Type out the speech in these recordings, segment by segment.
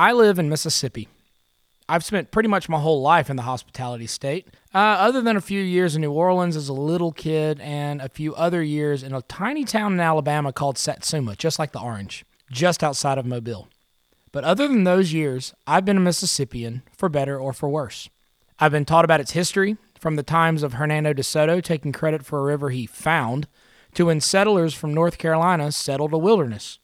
I live in Mississippi. I've spent pretty much my whole life in the hospitality state, uh, other than a few years in New Orleans as a little kid and a few other years in a tiny town in Alabama called Satsuma, just like the orange, just outside of Mobile. But other than those years, I've been a Mississippian, for better or for worse. I've been taught about its history, from the times of Hernando de Soto taking credit for a river he found, to when settlers from North Carolina settled a wilderness.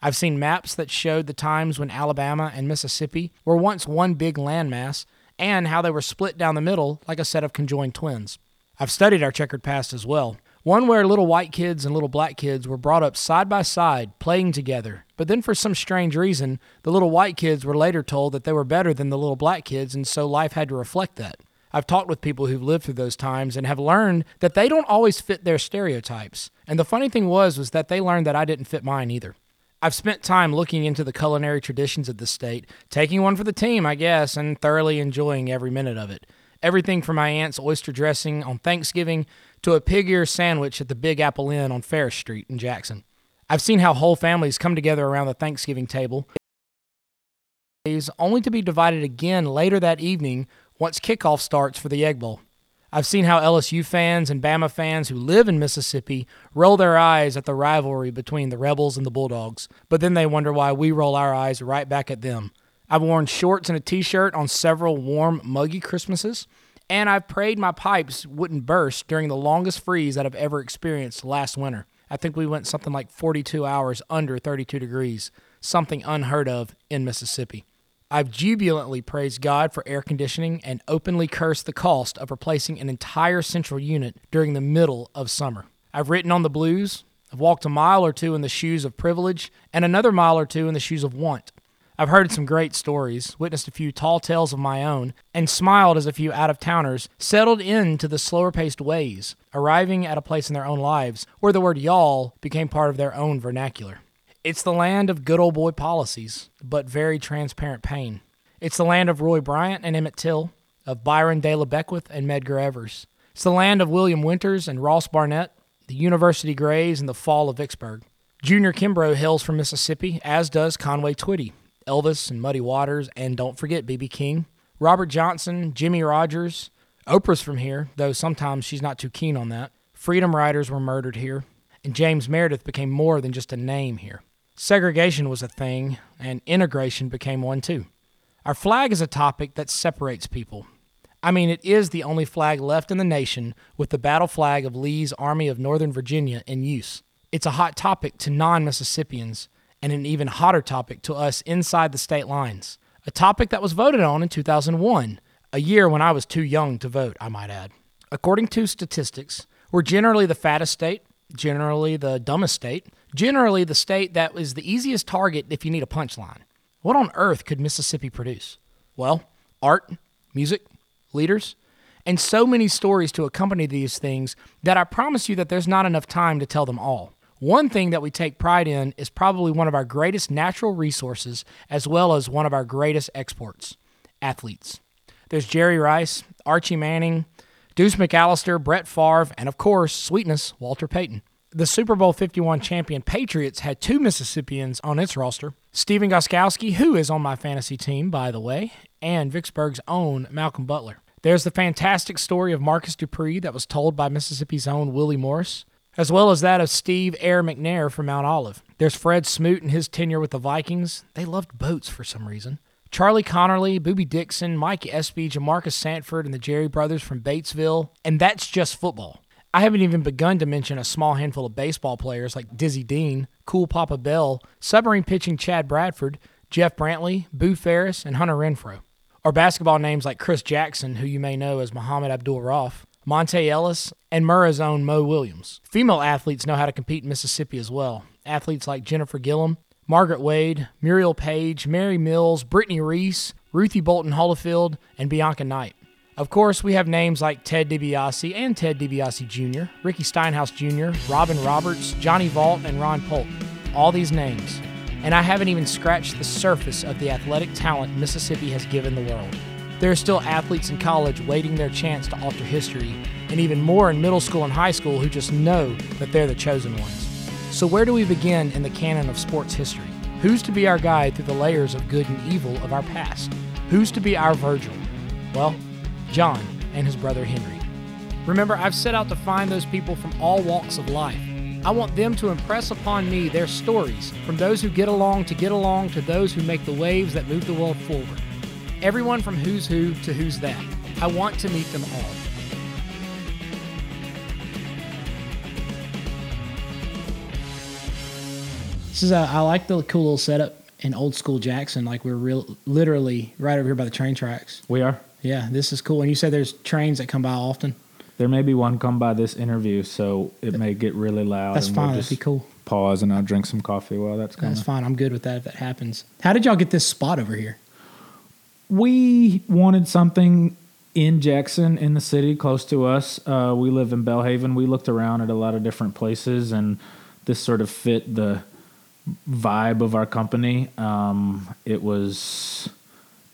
I've seen maps that showed the times when Alabama and Mississippi were once one big landmass and how they were split down the middle like a set of conjoined twins. I've studied our checkered past as well. One where little white kids and little black kids were brought up side by side, playing together. But then, for some strange reason, the little white kids were later told that they were better than the little black kids, and so life had to reflect that. I've talked with people who've lived through those times and have learned that they don't always fit their stereotypes. And the funny thing was was that they learned that I didn't fit mine either. I've spent time looking into the culinary traditions of the state, taking one for the team, I guess, and thoroughly enjoying every minute of it. Everything from my aunt's oyster dressing on Thanksgiving to a pig ear sandwich at the Big Apple Inn on Farish Street in Jackson. I've seen how whole families come together around the Thanksgiving table, only to be divided again later that evening once kickoff starts for the Egg Bowl. I've seen how LSU fans and Bama fans who live in Mississippi roll their eyes at the rivalry between the Rebels and the Bulldogs, but then they wonder why we roll our eyes right back at them. I've worn shorts and a t shirt on several warm, muggy Christmases, and I've prayed my pipes wouldn't burst during the longest freeze that I've ever experienced last winter. I think we went something like 42 hours under 32 degrees, something unheard of in Mississippi. I've jubilantly praised God for air conditioning and openly cursed the cost of replacing an entire central unit during the middle of summer. I've written on the blues, I've walked a mile or two in the shoes of privilege, and another mile or two in the shoes of want. I've heard some great stories, witnessed a few tall tales of my own, and smiled as a few out of towners settled into the slower paced ways, arriving at a place in their own lives where the word y'all became part of their own vernacular. It's the land of good old boy policies, but very transparent pain. It's the land of Roy Bryant and Emmett Till, of Byron De La Beckwith and Medgar Evers. It's the land of William Winters and Ross Barnett, the University Grays, and the fall of Vicksburg. Junior Kimbrough hails from Mississippi, as does Conway Twitty, Elvis and Muddy Waters, and don't forget B.B. King, Robert Johnson, Jimmie Rodgers. Oprah's from here, though sometimes she's not too keen on that. Freedom riders were murdered here, and James Meredith became more than just a name here. Segregation was a thing, and integration became one too. Our flag is a topic that separates people. I mean, it is the only flag left in the nation with the battle flag of Lee's Army of Northern Virginia in use. It's a hot topic to non Mississippians, and an even hotter topic to us inside the state lines. A topic that was voted on in 2001, a year when I was too young to vote, I might add. According to statistics, we're generally the fattest state, generally the dumbest state, generally the state that is the easiest target if you need a punchline. What on earth could Mississippi produce? Well, art, music, leaders, and so many stories to accompany these things that I promise you that there's not enough time to tell them all. One thing that we take pride in is probably one of our greatest natural resources as well as one of our greatest exports athletes. There's Jerry Rice, Archie Manning, Deuce McAllister, Brett Favre, and of course, sweetness, Walter Payton. The Super Bowl 51 champion Patriots had two Mississippians on its roster Stephen Gostkowski, who is on my fantasy team, by the way, and Vicksburg's own Malcolm Butler. There's the fantastic story of Marcus Dupree that was told by Mississippi's own Willie Morris, as well as that of Steve Air McNair from Mount Olive. There's Fred Smoot and his tenure with the Vikings. They loved boats for some reason. Charlie Conerly, Booby Dixon, Mike Espy, Jamarca Sanford, and the Jerry brothers from Batesville. And that's just football. I haven't even begun to mention a small handful of baseball players like Dizzy Dean, Cool Papa Bell, submarine pitching Chad Bradford, Jeff Brantley, Boo Ferriss, and Hunter Renfro. Or basketball names like Chris Jackson, who you may know as Muhammad Abdul Rauf, Monta Ellis, and Murrah's own Mo Williams. Female athletes know how to compete in Mississippi as well. Athletes like Jennifer Gillom, Margaret Wade, Murriel Page, Mary Mills, Brittany Reese, Ruthie Bolton Holifield, and Bianca Knight. Of course, we have names like Ted DiBiase and Ted DiBiase Jr., Ricky Steinhaus Jr., Robin Roberts, Johnny Vaught, and Ron Polk. All these names. And I haven't even scratched the surface of the athletic talent Mississippi has given the world. There are still athletes in college waiting their chance to alter history, and even more in middle school and high school who just know that they're the chosen ones. So, where do we begin in the canon of sports history? Who's to be our guide through the layers of good and evil of our past? Who's to be our Virgil? Well, John and his brother Henry. Remember, I've set out to find those people from all walks of life. I want them to impress upon me their stories, from those who get along to get along to those who make the waves that move the world forward. Everyone from who's who to who's that. I want to meet them all. This is a, I like the cool little setup in old school Jackson. Like we're real, literally right over here by the train tracks. We are. Yeah, this is cool. And you said there's trains that come by often. There may be one come by this interview, so it may get really loud. That's and fine. We'll That'd be cool. Pause and I'll drink some coffee while that's going. That's fine. I'm good with that if that happens. How did y'all get this spot over here? We wanted something in Jackson, in the city, close to us. Uh, we live in Belhaven. We looked around at a lot of different places, and this sort of fit the vibe of our company. Um, it was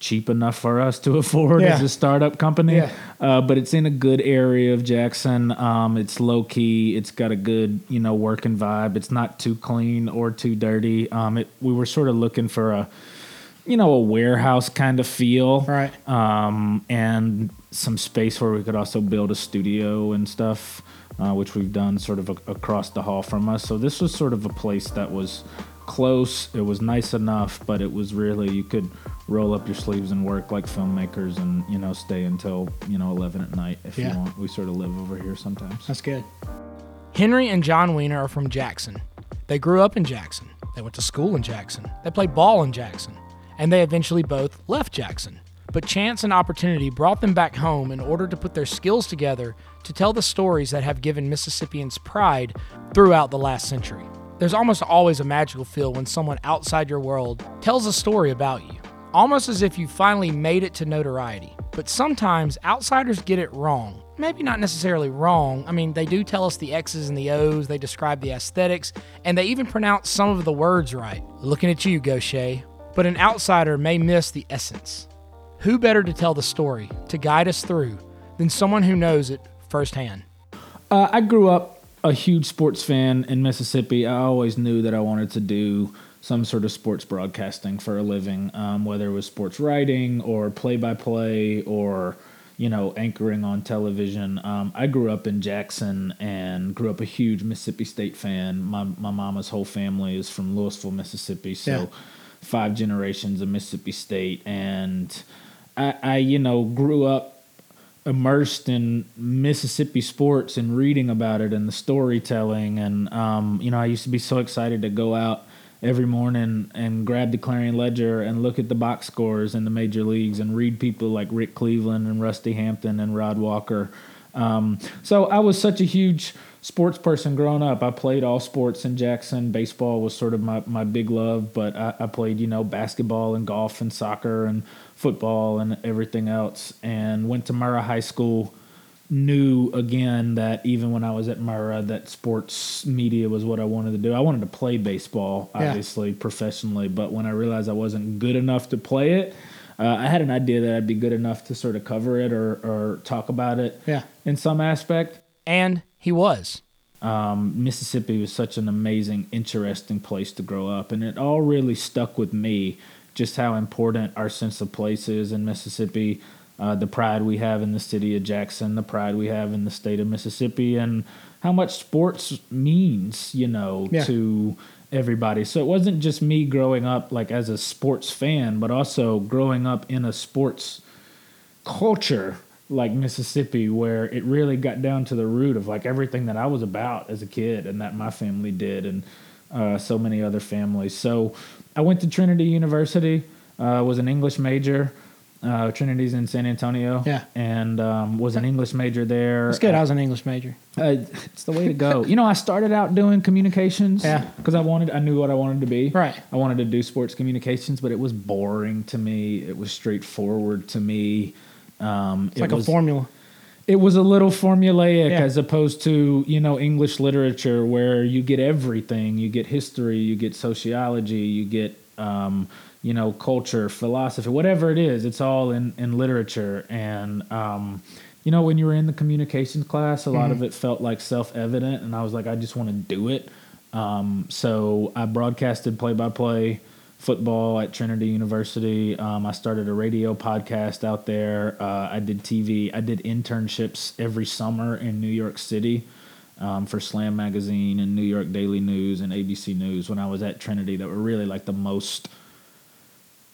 cheap enough for us to afford Yeah. as a startup company. Yeah. Uh, but it's in a good area of Jackson. Um, it's low key. It's got a good, you know, working vibe. It's not too clean or too dirty. Um, it, we were sort of looking for a, you know, a warehouse kind of feel, Right. Um, and some space where we could also build a studio and stuff, uh, which we've done sort of a- across the hall from us. So this was sort of a place that was close. It was nice enough, but it was really you could roll up your sleeves and work like filmmakers, and you know, stay until you know eleven at night if Yeah. you want. We sort of live over here sometimes. That's good. Henry and John Weiner are from Jackson. They grew up in Jackson. They went to school in Jackson. They played ball in Jackson. And they eventually both left Jackson. But chance and opportunity brought them back home in order to put their skills together to tell the stories that have given Mississippians pride throughout the last century. There's almost always a magical feel when someone outside your world tells a story about you, almost as if you finally made it to notoriety. But sometimes outsiders get it wrong. Maybe not necessarily wrong. I mean, they do tell us the X's and the O's, they describe the aesthetics, and they even pronounce some of the words right. Looking at you, Gaucher. But an outsider may miss the essence. Who better to tell the story, to guide us through, than someone who knows it firsthand? Uh, I grew up a huge sports fan in Mississippi. I always knew that I wanted to do some sort of sports broadcasting for a living, um, whether it was sports writing or play by play or you know anchoring on television. Um, I grew up in Jackson and grew up a huge Mississippi State fan. My my mama's whole family is from Louisville, Mississippi, so Yeah. five generations of Mississippi State, and I, I you know grew up immersed in Mississippi sports and reading about it and the storytelling. And, um, you know, I used to be so excited to go out every morning and grab the Clarion Ledger and look at the box scores in the major leagues and read people like Rick Cleveland and Rusty Hampton and Rod Walker. Um, so I was such a huge sports person growing up. I played all sports in Jackson. Baseball was sort of my, my big love, but I, I played, you know, basketball and golf and soccer and football and everything else. And went to Murrah High School. Knew again that even when I was at Murrah, that sports media was what I wanted to do. I wanted to play baseball, Yeah. obviously professionally, but when I realized I wasn't good enough to play it, uh, I had an idea that I'd be good enough to sort of cover it or, or talk about it Yeah. in some aspect. And he was. Um, Mississippi was such an amazing, interesting place to grow up, and it all really stuck with me. Just how important our sense of place is in Mississippi, uh, the pride we have in the city of Jackson, the pride we have in the state of Mississippi, and how much sports means, you know, Yeah. to everybody. So it wasn't just me growing up like as a sports fan, but also growing up in a sports culture like Mississippi where it really got down to the root of like everything that I was about as a kid and that my family did and uh, so many other families. So I went to Trinity University, uh, was an English major. Uh, Trinity's in San Antonio. Yeah. And um, was an English major there. That's good. I was an English major. Uh, it's the way to go. you know, I started out doing communications. Yeah. Because I wanted, I knew what I wanted to be. Right. I wanted to do sports communications, but it was boring to me. It was straightforward to me. Um, It's like was, a formula. It was a little formulaic Yeah. as opposed to you know English literature where you get everything. You get history, you get sociology, you get um, you know culture, philosophy, whatever it is. It's all in in literature and. Um, you know, when you were in the communications class, a lot of it felt like self evident, and I was like, I just want to do it. Um, so I broadcasted play by play football at Trinity University. Um, I started a radio podcast out there. Uh, I did TV. I did internships every summer in New York City um, for Slam Magazine and New York Daily News and ABC News when I was at Trinity that were really like the most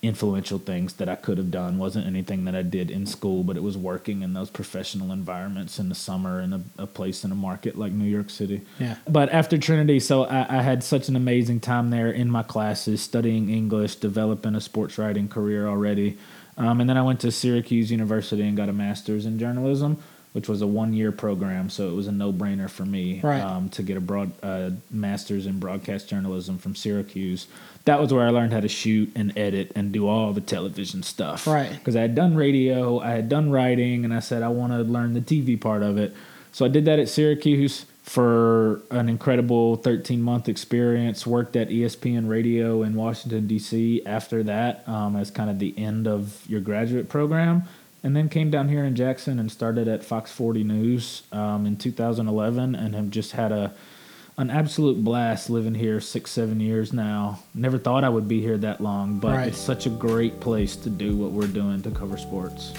influential things that I could have done. wasn't anything that I did in school, but it was working in those professional environments in the summer in a, a place in a market like New York City. Yeah. But after Trinity, so I, I, had such an amazing time there in my classes, studying English, developing a sports writing career already. Um, and then I went to Syracuse University and got a master's in journalism which was a one year program, so it was a no brainer for me right. um, to get a broad uh, master's in broadcast journalism from Syracuse. That was where I learned how to shoot and edit and do all the television stuff. Right. Because I had done radio, I had done writing, and I said I want to learn the TV part of it. So I did that at Syracuse for an incredible 13 month experience. Worked at ESPN Radio in Washington, D.C. after that um, as kind of the end of your graduate program and then came down here in Jackson and started at Fox 40 News um, in 2011 and have just had a an absolute blast living here six seven years now. Never thought I would be here that long, but right. it's such a great place to do what we're doing to cover sports.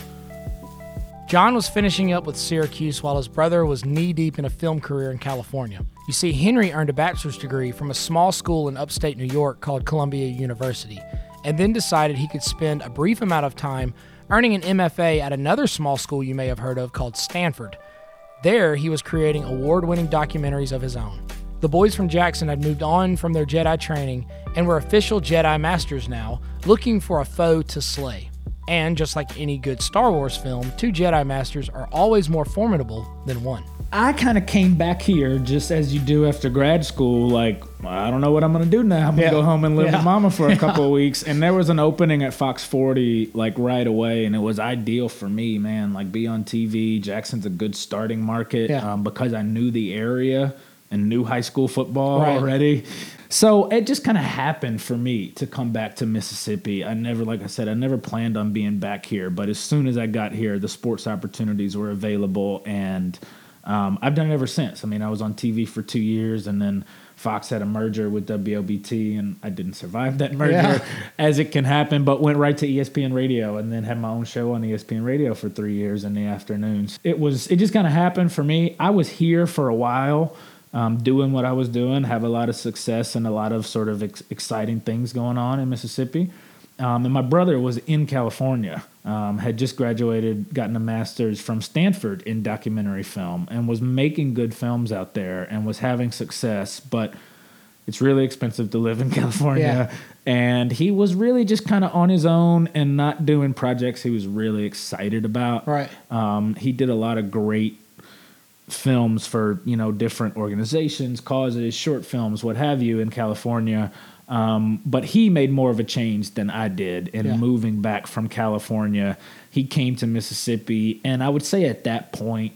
John was finishing up with Syracuse while his brother was knee deep in a film career in California. You see, Henry earned a bachelor's degree from a small school in upstate New York called Columbia University, and then decided he could spend a brief amount of time earning an MFA at another small school you may have heard of called Stanford. There, he was creating award winning documentaries of his own. The boys from Jackson had moved on from their Jedi training and were official Jedi Masters now, looking for a foe to slay. And just like any good Star Wars film, two Jedi Masters are always more formidable than one. I kind of came back here just as you do after grad school. Like, I don't know what I'm going to do now. I'm going to yeah. go home and live yeah. with mama for a couple of weeks. And there was an opening at Fox 40, like right away. And it was ideal for me, man. Like, be on TV. Jackson's a good starting market yeah. um, because I knew the area and knew high school football right. already. So it just kind of happened for me to come back to Mississippi. I never, like I said, I never planned on being back here. But as soon as I got here, the sports opportunities were available. And um, I've done it ever since. I mean, I was on TV for two years, and then Fox had a merger with WLBT, and I didn't survive that merger, yeah. as it can happen. But went right to ESPN Radio, and then had my own show on ESPN Radio for three years in the afternoons. It was it just kind of happened for me. I was here for a while. Um, doing what I was doing, have a lot of success and a lot of sort of ex- exciting things going on in Mississippi. Um, and my brother was in California, um, had just graduated, gotten a master's from Stanford in documentary film, and was making good films out there and was having success. But it's really expensive to live in California. Yeah. And he was really just kind of on his own and not doing projects he was really excited about. Right. Um, he did a lot of great films for you know different organizations, causes, short films, what have you, in California. Um, but he made more of a change than I did in yeah. moving back from California. He came to Mississippi, and I would say at that point,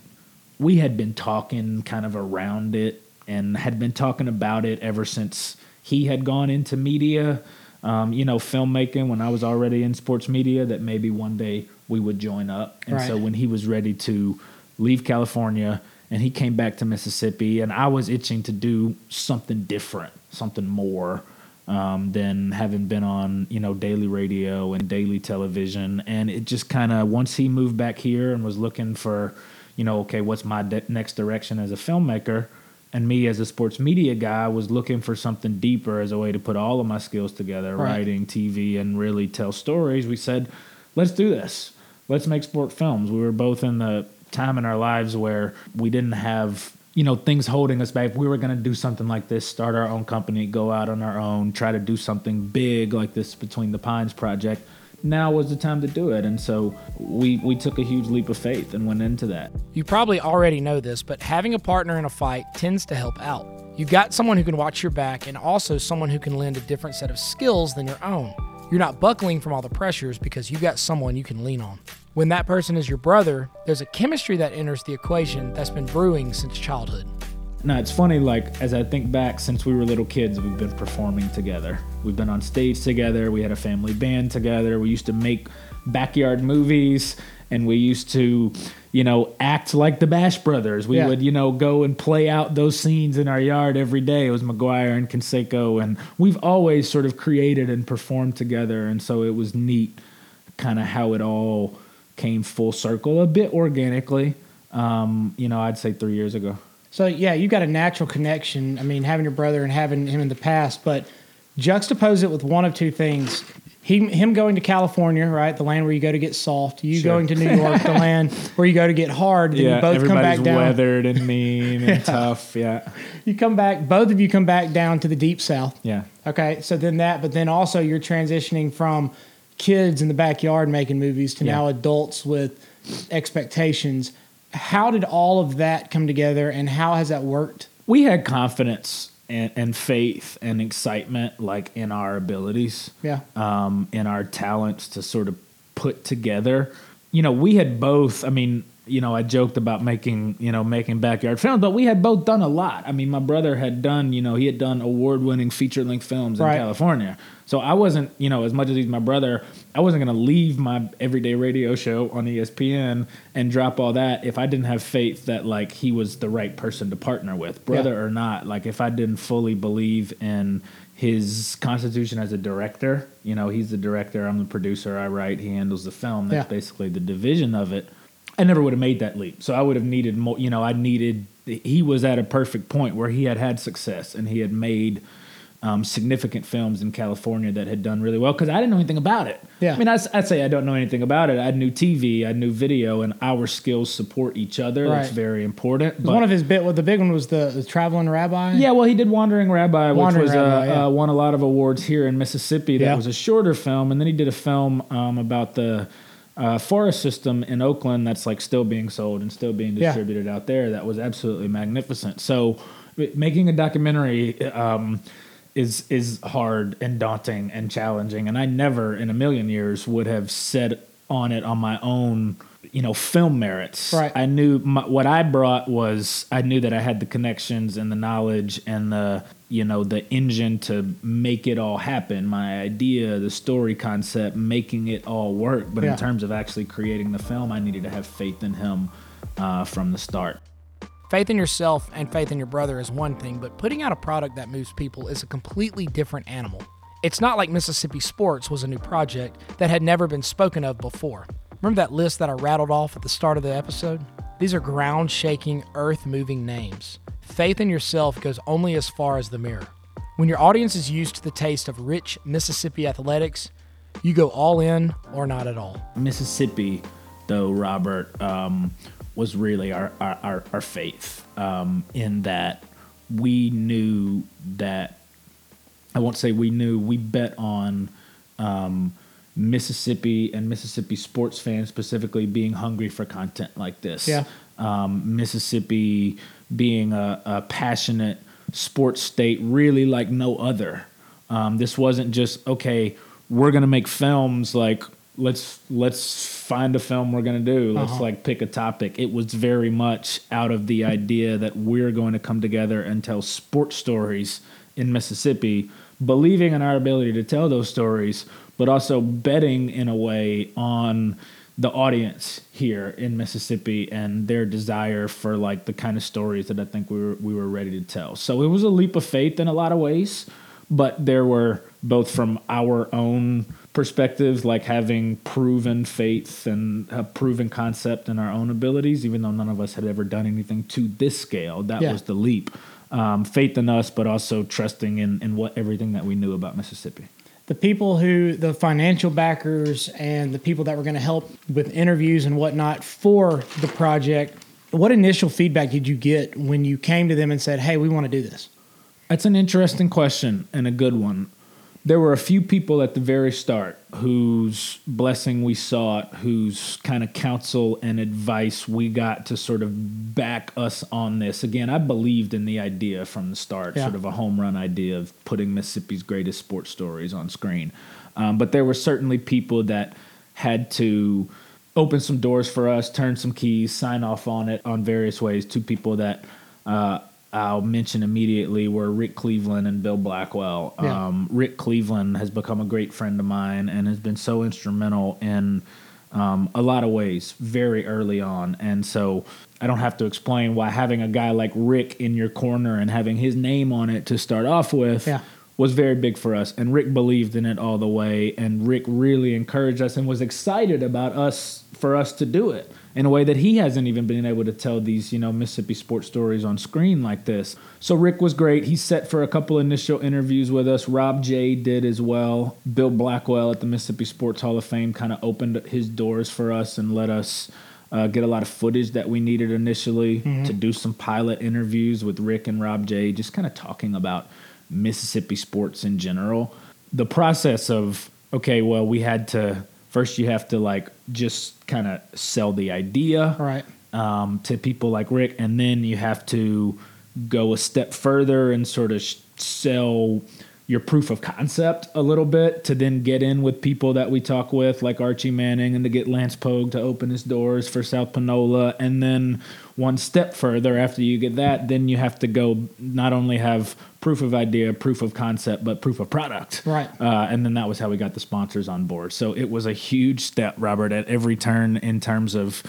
we had been talking kind of around it and had been talking about it ever since he had gone into media, um, you know, filmmaking when I was already in sports media, that maybe one day we would join up. And right. so when he was ready to leave California and he came back to Mississippi, and I was itching to do something different, something more um, than having been on you know daily radio and daily television. And it just kind of once he moved back here and was looking for, you know, okay, what's my de- next direction as a filmmaker? And me as a sports media guy was looking for something deeper as a way to put all of my skills together, right. writing, TV, and really tell stories. We said, let's do this. Let's make sport films. We were both in the time in our lives where we didn't have you know things holding us back. If we were going to do something like this, start our own company, go out on our own, try to do something big like this Between the Pines project. Now was the time to do it, and so we we took a huge leap of faith and went into that. You probably already know this, but having a partner in a fight tends to help out. You've got someone who can watch your back, and also someone who can lend a different set of skills than your own. You're not buckling from all the pressures because you've got someone you can lean on. When that person is your brother, there's a chemistry that enters the equation that's been brewing since childhood. Now, it's funny. Like as I think back, since we were little kids, we've been performing together. We've been on stage together. We had a family band together. We used to make backyard movies, and we used to, you know, act like the Bash Brothers. We Yeah. would, you know, go and play out those scenes in our yard every day. It was McGwire and Canseco, and we've always sort of created and performed together, and so it was neat, kind of how it all came full circle, a bit organically. Um, you know, I'd say three years ago. So yeah, you got a natural connection. I mean, having your brother and having him in the past, but juxtapose it with one of two things. He, him going to California, right, the land where you go to get soft. You Sure. going to New York, the land where you go to get hard. Then you both come back everybody's down. weathered and mean and tough. Yeah, You come back. Both of you come back down to the deep south. yeah. Okay, so then that, but then also you're transitioning from kids in the backyard making movies to Yeah. now adults with expectations. How did all of that come together, and how has that worked? We had confidence and, and faith and excitement, like in our abilities. Yeah. um, in our talents to sort of put together. You know, we had both. I mean, you know, I joked about making, you know, making backyard films, but we had both done a lot. I mean, my brother had done, you know, he had done award-winning feature-length films Right. in California. So I wasn't, you know, as much as he's my brother, I wasn't going to leave my everyday radio show on ESPN and drop all that if I didn't have faith that like he was the right person to partner with, brother Yeah. or not. Like if I didn't fully believe in his constitution as a director, you know, he's the director, I'm the producer, I write, he handles the film. That's Yeah. basically the division of it. I never would have made that leap. So I would have needed more, you know, I needed, he was at a perfect point where he had had success and he had made um, significant films in California that had done really well because I didn't know anything about it. Yeah. I mean, I, would say I don't know anything about it. I knew TV, I knew video, and our skills support each other. That's Right. very important. 'Cause one of his bit, well, the big one was the, the traveling rabbi. Yeah, well, he did Wandering Rabbi, which was Rabbi, uh, yeah. uh, won a lot of awards here in Mississippi. That Yeah. was a shorter film, and then he did a film um, about the uh, forest system in Oakland that's like still being sold and still being Yeah. distributed out there. That was absolutely magnificent. So, making a documentary. Um, is is hard and daunting and challenging, and I never in a million years would have set on it on my own, you know, film merits. Right. I knew my, what I brought was I knew that I had the connections and the knowledge and the you know the engine to make it all happen. My idea, the story concept, making it all work. But Yeah. in terms of actually creating the film, I needed to have faith in him uh, from the start. Faith in yourself and faith in your brother is one thing, but putting out a product that moves people is a completely different animal. It's not like Mississippi Sports was a new project that had never been spoken of before. Remember that list that I rattled off at the start of the episode? These are ground shaking, earth moving names. Faith in yourself goes only as far as the mirror. When your audience is used to the taste of rich Mississippi athletics, you go all in or not at all. Mississippi, though, Robert, um, was really our, our, our, our faith um, in that we knew that, I won't say we knew, we bet on um, Mississippi and Mississippi sports fans specifically being hungry for content like this. Yeah. Um, Mississippi being a, a passionate sports state, really like no other. Um, this wasn't just okay. We're gonna make films. Like let's let's find a film we're gonna do. Let's Uh-huh. like pick a topic. It was very much out of the idea that we're going to come together and tell sports stories in Mississippi, believing in our ability to tell those stories, but also betting in a way on the audience here in Mississippi and their desire for like the kind of stories that I think we were we were ready to tell. So it was a leap of faith in a lot of ways, but there were both from our own perspectives, like having proven faith and a proven concept in our own abilities, even though none of us had ever done anything to this scale. That Yeah. was the leap. Um, faith in us, but also trusting in, in what everything that we knew about Mississippi. the people who the financial backers and the people that were going to help with interviews and whatnot for the project what initial feedback did you get when you came to them and said hey we want to do this That's an interesting question and a good one. There were a few people at the very start whose blessing we sought, whose kind of counsel and advice we got to sort of back us on this. Again, I believed in the idea from the start, Yeah. sort of a home run idea of putting Mississippi's greatest sports stories on screen. Um, but there were certainly people that had to open some doors for us, turn some keys, sign off on it on various ways. Two people that uh, I'll mention immediately were Rick Cleveland and Bill Blackwell. Yeah. Um, Rick Cleveland has become a great friend of mine and has been so instrumental in um, a lot of ways very early on. And so I don't have to explain why having a guy like Rick in your corner and having his name on it to start off with Yeah. was very big for us. And Rick believed in it all the way. And Rick really encouraged us and was excited about us for us to do it in a way that he hasn't even been able to tell these, you know, Mississippi sports stories on screen like this. So Rick was great. He set for a couple initial interviews with us. Rob J did as well. Bill Blackwell at the Mississippi Sports Hall of Fame kind of opened his doors for us and let us uh, get a lot of footage that we needed initially to do some pilot interviews with Rick and Rob J, just kind of talking about Mississippi sports in general. The process of, okay, well, we had to, first you have to like just kind of sell the idea right. um, to people like Rick, and then you have to go a step further and sort of sh- sell your proof of concept a little bit to then get in with people that we talk with, like Archie Manning, and to get Lance Pogue to open his doors for South Panola, and then one step further after you get that, then you have to go not only have proof of idea, proof of concept, but proof of product. Right. Uh, and then that was how we got the sponsors on board. So it was a huge step, Robert, at every turn in terms of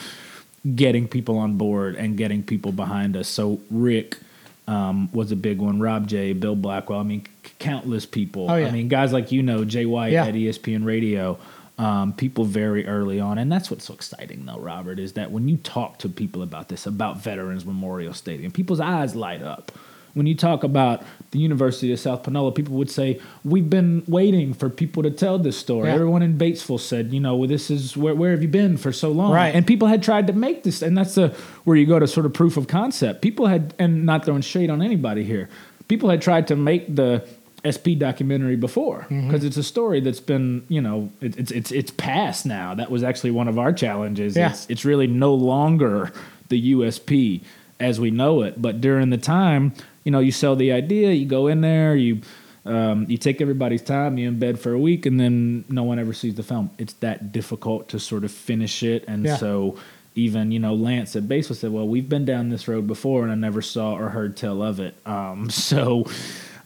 getting people on board and getting people behind us. So Rick um, was a big one. Rob J, Bill Blackwell. I mean, c- countless people. Oh, yeah. I mean, guys like you know, Jay White Yeah. at ESPN Radio. Um, people very early on, and that's what's so exciting, though, Robert, is that when you talk to people about this, about Veterans Memorial Stadium, people's eyes light up. When you talk about the University of South Panola, people would say, "We've been waiting for people to tell this story." Yeah. Everyone in Batesville said, "You know, this is where where have you been for so long?" Right. And people had tried to make this, and that's the where you go to sort of proof of concept. People had, and not throwing shade on anybody here, people had tried to make the SP documentary before mm-hmm. because it's a story that's been, you know, it, it's it's it's past now. That was actually one of our challenges. Yeah. It's it's really no longer the USP as we know it. But during the time, you know, you sell the idea, you go in there, you um, you take everybody's time, you embed for a week, and then no one ever sees the film. It's that difficult to sort of finish it, and Yeah. so even you know Lance at Baseball said, "Well, we've been down this road before, and I never saw or heard tell of it." Um, so,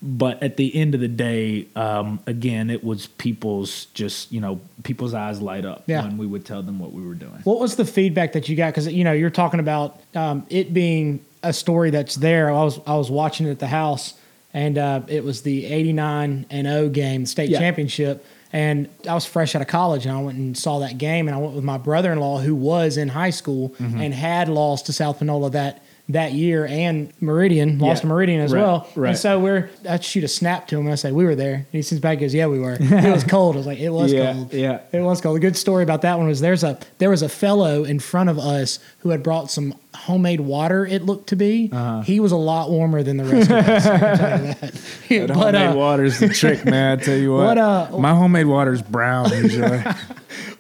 but at the end of the day, um, again, it was people's just you know people's eyes light up Yeah. when we would tell them what we were doing. What was the feedback that you got? Because you know you're talking about um, it being a story that's there. I was I was watching it at the house, and uh, it was the '89 and 0 game, the state Yeah. championship. And I was fresh out of college, and I went and saw that game. And I went with my brother-in-law, who was in high school Mm-hmm. and had lost to South Panola that that year, and Meridian lost Yeah. to Meridian as Right, well. right. And so we're I shoot a snap to him, and I say we were there. And he sits back, and goes, "Yeah, we were. It was cold." I was like, "It was Yeah, cold." yeah. It was cold. A good story about that one was there's a there was a fellow in front of us who had brought some homemade water. It looked to be. Uh-huh. He was a lot warmer than the rest of us. I can tell you that. That but homemade uh, water's the trick, man. I tell you what. What, uh, my homemade water's brown usually.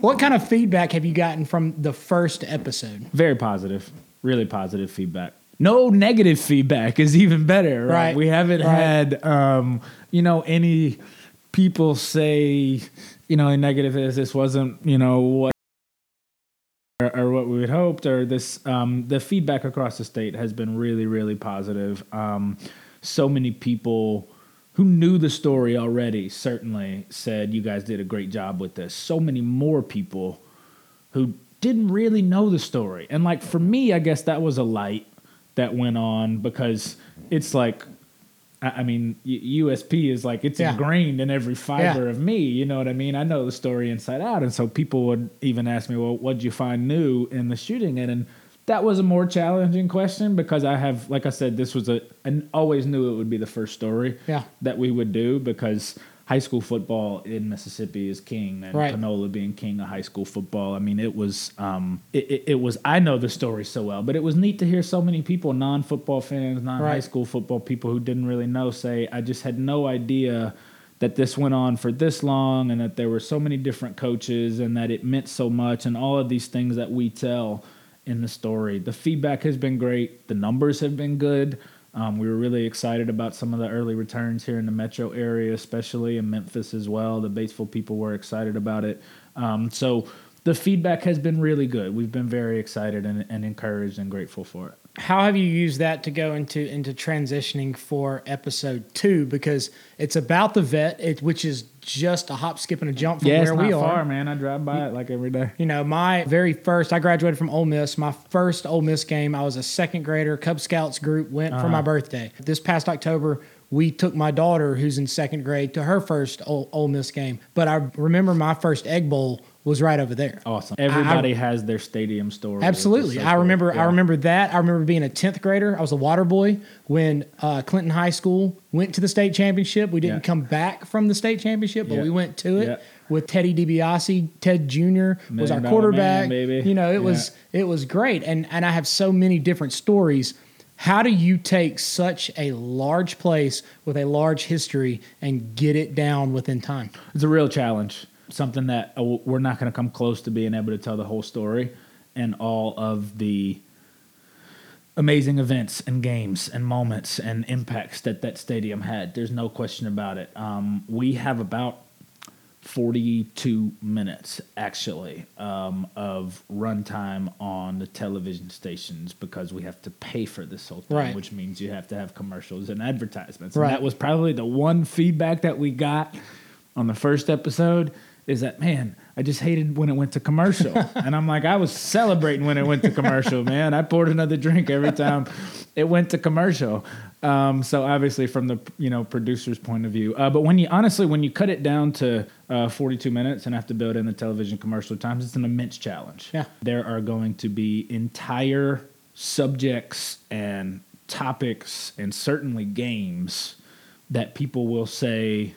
what kind of feedback have you gotten from the first episode? Very positive, really positive feedback. No negative feedback is even better. Right? Right, We haven't right. had, um, you know, any people say, you know, a negative is this wasn't, you know, what or, or what we had hoped, or this. Um, the feedback across the state has been really, really positive. Um, so many people who knew the story already certainly said you guys did a great job with this. So many more people who didn't really know the story. And like for me, I guess that was a light that went on because it's like, I mean, USP is like it's Yeah. ingrained in every fiber Yeah. of me. You know what I mean? I know the story inside out, and so people would even ask me, "Well, what'd you find new in the shooting?" And and that was a more challenging question because I have, like I said, this was a and always knew it would be the first story Yeah. that we would do because high school football in Mississippi is king, and Right. Panola being king of high school football. I mean, it was, um, it, it, it was. I know the story so well, but it was neat to hear so many people, non-football fans, non-high Right. school football people who didn't really know, say, "I just had no idea." That this went on for this long, and that there were so many different coaches, and that it meant so much, and all of these things that we tell in the story. The feedback has been great. The numbers have been good. Um, we were really excited about some of the early returns here in the metro area, especially in Memphis as well. The Batesville people were excited about it. Um, so the feedback has been really good. We've been very excited and, and encouraged and grateful for it. How have you used that to go into into transitioning for episode two? Because it's about the vet, it, which is just a hop, skip, and a jump from Yeah, it's where not we far, are. man. I drive by it like every day. You know, my very first, I graduated from Ole Miss. My first Ole Miss game, I was a second grader. Cub Scouts group went for uh-huh. my birthday. This past October, we took my daughter, who's in second grade, to her first Ole, Ole Miss game. But I remember my first Egg Bowl was right over there. Awesome. Everybody has their stadium story. Absolutely, so I remember. Yeah. I remember that. I remember being a tenth grader. I was a water boy when uh, Clinton High School went to the state championship. We didn't Yeah. come back from the state championship, but Yeah. we went to it with Teddy DiBiase. Ted Jr. was our quarterback. Man. You know, it was it was great, and and I have so many different stories. How do you take such a large place with a large history and get it down within time? It's a real challenge. Something that uh, we're not going to come close to being able to tell the whole story and all of the amazing events and games and moments and impacts that that stadium had. There's no question about it. Um, we have about 42 minutes actually um, of runtime on the television stations because we have to pay for this whole thing, Right. which means you have to have commercials and advertisements. Right. And that was probably the one feedback that we got on the first episode is that man, I just hated when it went to commercial. and I'm like, I was celebrating when it went to commercial, man. I poured another drink every time it went to commercial. Um, so obviously from the you know producer's point of view, uh, but when you honestly when you cut it down to uh, 42 minutes and have to build in the television commercial times, it's an immense challenge. Yeah. there are going to be entire subjects and topics and certainly games that people will say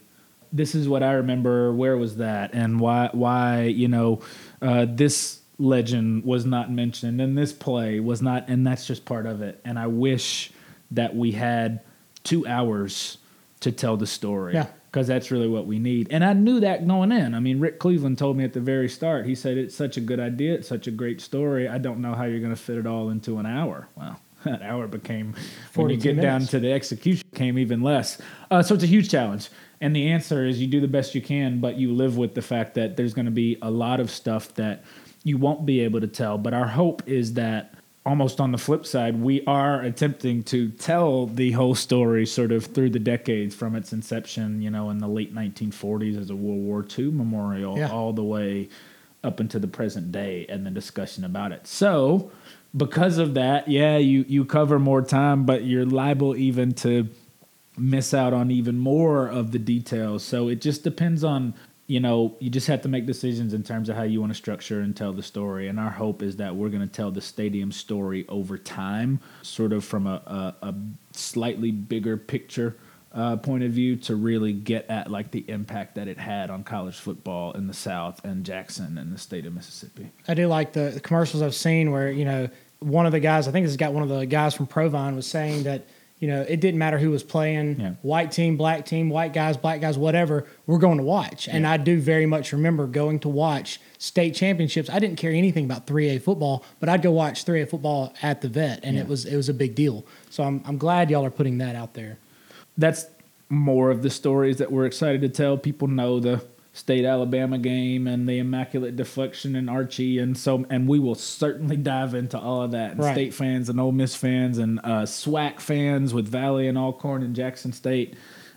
this is what I remember. Where was that? And why? Why you know uh, this legend was not mentioned and this play was not, and that's just part of it. And I wish that we had two hours to tell the story. Yeah. Because that's really what we need. And I knew that going in. I mean, Rick Cleveland told me at the very start, he said, It's such a good idea. It's such a great story. I don't know how you're going to fit it all into an hour. Well, that hour became, when you 42 get down to the execution, came even less. Uh, so it's a huge challenge. And the answer is you do the best you can, but you live with the fact that there's going to be a lot of stuff that you won't be able to tell. But our hope is that almost on the flip side, we are attempting to tell the whole story sort of through the decades from its inception, you know, in the late 1940s as a World War II memorial, Yeah. all the way up into the present day and the discussion about it. So, because of that, yeah, you, you cover more time, but you're liable even to miss out on even more of the details. So it just depends on, you know, you just have to make decisions in terms of how you want to structure and tell the story. And our hope is that we're going to tell the stadium story over time, sort of from a, a, a slightly bigger picture. Uh, point of view to really get at like the impact that it had on college football in the South and Jackson and the state of Mississippi. I do like the, commercials I've seen where you know one of the guys I think this has got one of the guys from Provine was saying that you know it didn't matter who was playing Yeah. white team black team white guys black guys whatever we're going to watch and Yeah. I do very much remember going to watch state championships I didn't care anything about 3A football but I'd go watch 3A football at the vet and Yeah. it was it was a big deal so I'm I'm glad y'all are putting that out there that's more of the stories that we're excited to tell. People know the state Alabama game and the immaculate deflection and Archie, and so and we will certainly dive into all of that. And Right. State fans and Ole Miss fans and uh, SWAC fans with Valley and Alcorn and Jackson State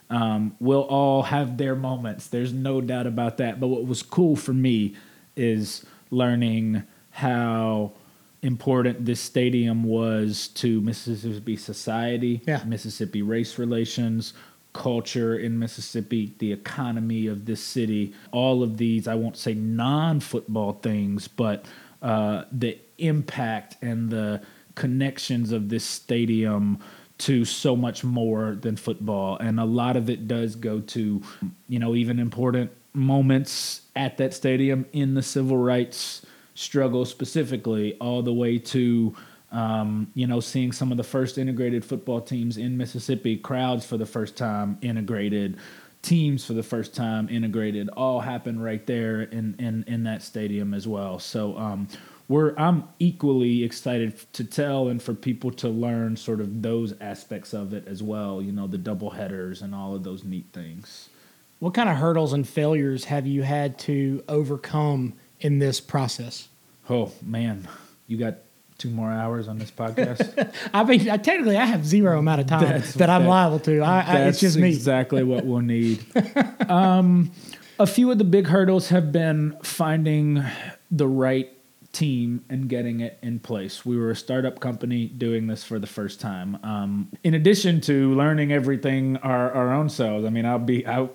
um, will all have their moments. There's no doubt about that. But what was cool for me is learning how important this stadium was to Mississippi society, Yeah. Mississippi race relations, culture in Mississippi, the economy of this city, all of these, I won't say non football things, but uh, the impact and the connections of this stadium to so much more than football. And a lot of it does go to, you know, even important moments at that stadium in the civil rights struggle specifically, all the way to um, you know, seeing some of the first integrated football teams in Mississippi, crowds for the first time integrated, teams for the first time integrated, all happened right there in in, in that stadium as well. So um, we're I'm equally excited to tell and for people to learn sort of those aspects of it as well. You know, the double headers and all of those neat things. What kind of hurdles and failures have you had to overcome in this process? Oh man, you got two more hours on this podcast. I mean, I, technically, I have zero amount of time That's- that I'm that- liable to. I, I, it's just me. exactly what we'll need. um, a few of the big hurdles have been finding the right team and getting it in place. We were a startup company doing this for the first time. Um, in addition to learning everything our, our own selves, I mean, I'll be I,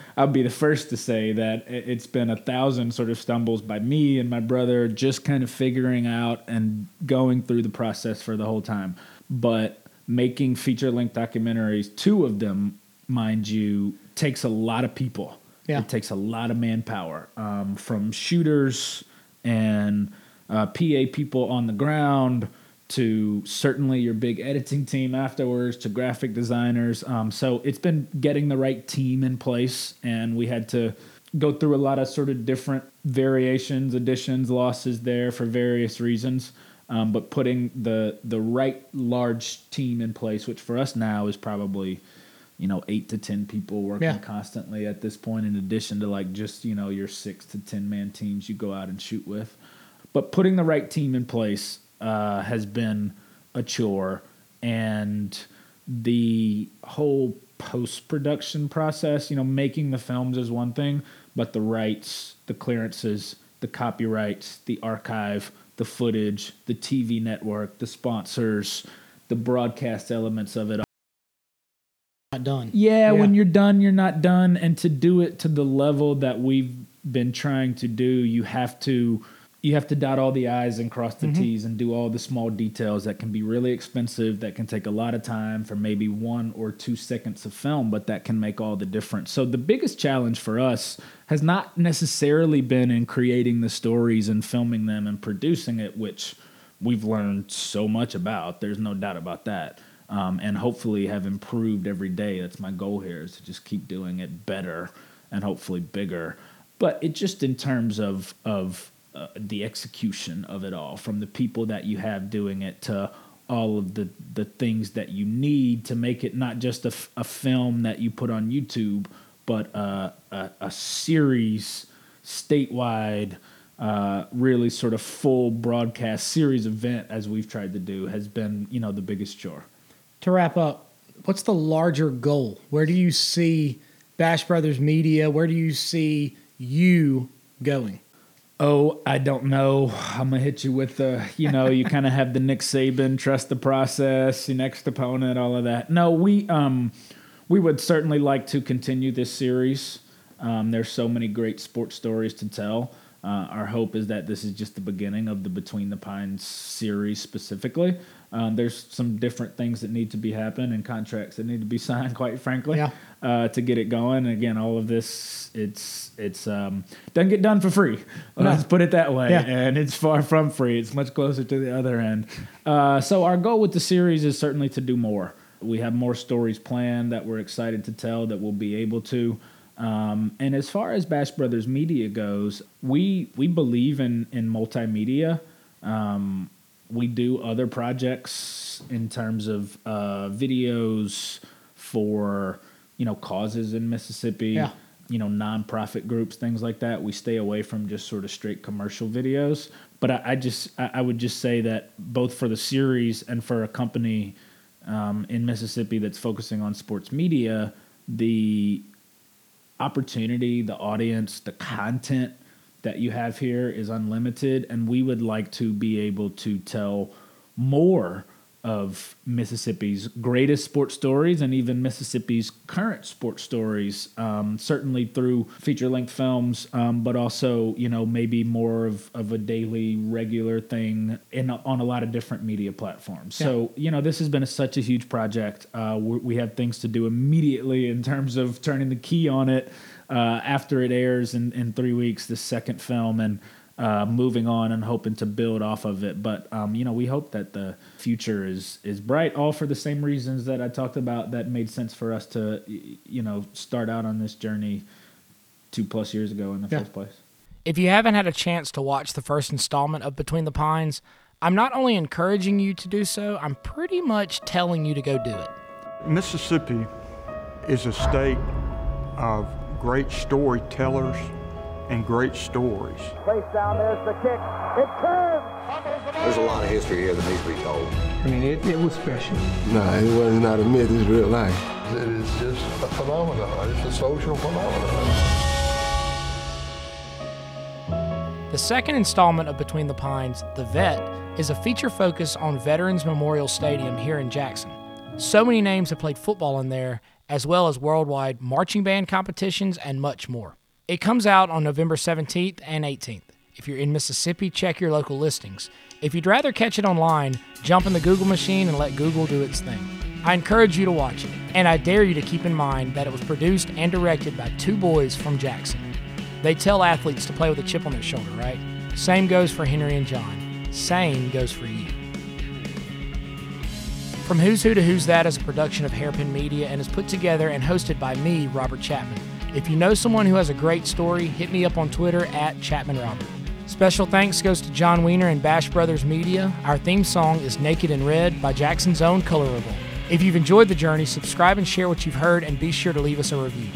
I'll be the first to say that it- it's been a thousand sort of stumbles by me and my brother, just kind of figuring out and going through the process for the whole time. But making feature length documentaries, two of them, mind you, takes a lot of people. Yeah. It takes a lot of manpower um, from shooters and uh, PA people on the ground to certainly your big editing team afterwards to graphic designers. Um, so it's been getting the right team in place, and we had to go through a lot of sort of different variations, additions, losses there for various reasons. Um, but putting the the right large team in place, which for us now is probably you know eight to ten people working Yeah. constantly at this point in addition to like just you know your six to ten man teams you go out and shoot with but putting the right team in place uh, has been a chore and the whole post-production process you know making the films is one thing but the rights the clearances the copyrights the archive the footage the tv network the sponsors the broadcast elements of it Not done. yeah, when you're done, you're not done. And to do it to the level that we've been trying to do, you have to you have to dot all the I's and cross the T's and do all the small details that can be really expensive, that can take a lot of time for maybe one or two seconds of film, but that can make all the difference. So the biggest challenge for us has not necessarily been in creating the stories and filming them and producing it, which we've learned so much about. There's no doubt about that. Um, and hopefully have improved every day. That's my goal here is to just keep doing it better and hopefully bigger. But it just in terms of of uh, the execution of it all, from the people that you have doing it to all of the the things that you need to make it not just a, f- a film that you put on YouTube, but uh, a, a series statewide uh, really sort of full broadcast series event as we've tried to do has been you know the biggest chore To wrap up, what's the larger goal? Where do you see Bash Brothers Media? Where do you see you going? Oh i don't know. I'm gonna hit you with the you know you kind of have the nick saban trust the process your next opponent all of that. No we um we would certainly like to continue this series. Um, there's so many great sports stories to tell uh, our hope is that this is just the beginning of the Between the Pines series specifically. Um, there's some different things that need to be happen and contracts that need to be signed, quite frankly, Yeah. uh, to get it going. And again, all of this, it's it's um, doesn't get done for free. No. Let's put it that way. Yeah. And it's far from free. It's much closer to the other end. Uh, so our goal with the series is certainly to do more. We have more stories planned that we're excited to tell that we'll be able to. Um, and as far as Bash Brothers Media goes, we we believe in in multimedia. Um, we do other projects in terms of uh, videos for you know causes in Mississippi. Yeah. You know, nonprofit groups, things like that. We stay away from just sort of straight commercial videos. But I, I just I, I would just say that both for the series and for a company um, in Mississippi that's focusing on sports media, the opportunity, the audience, the content that you have here is unlimited, and we would like to be able to tell more of Mississippi's greatest sports stories and even Mississippi's current sports stories, um, certainly through feature length films, um, but also, you know, maybe more of, of a daily, regular thing in, on a lot of different media platforms. So, you know, this has been a, such a huge project. Uh, we, we have things to do immediately in terms of turning the key on it uh, after it airs in, in three weeks, the second film, and uh, moving on and hoping to build off of it. But um, you know, we hope that the future is is bright, all for the same reasons that I talked about that made sense for us to you know start out on this journey two plus years ago in the Yeah. first place. If you haven't had a chance to watch the first installment of Between the Pines, I'm not only encouraging you to do so, I'm pretty much telling you to go do it. Mississippi is a state of great storytellers and great stories. Place down, there's the kick. It turns. There's a lot of history here that needs to be told. I mean, it, it was special. No, it was not a myth, it's real life. It is just a phenomenon. It's a social phenomenon. The second installment of Between the Pines, The Vet, is a feature focus on Veterans Memorial Stadium here in Jackson. So many names have played football in there, as well as worldwide marching band competitions and much more. It comes out on November 17th and 18th. If you're in Mississippi, check your local listings. If you'd rather catch it online, jump in the Google machine and let Google do its thing. I encourage you to watch it, and I dare you to keep in mind that it was produced and directed by two boys from Jackson. They tell athletes to play with a chip on their shoulder, right? Same goes for Henry and John. Same goes for you. From Who's Who to Who's That is a production of Hairpin Media and is put together and hosted by me, Robert Chapman. If you know someone who has a great story, hit me up on Twitter at ChapmanRobert. Special thanks goes to John Weiner and Bash Brothers Media. Our theme song is Naked in Red by Jackson's Own Colorable. If you've enjoyed the journey, subscribe and share what you've heard and be sure to leave us a review.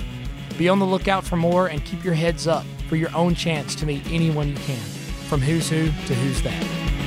Be on the lookout for more and keep your heads up for your own chance to meet anyone you can. From Who's Who to Who's That.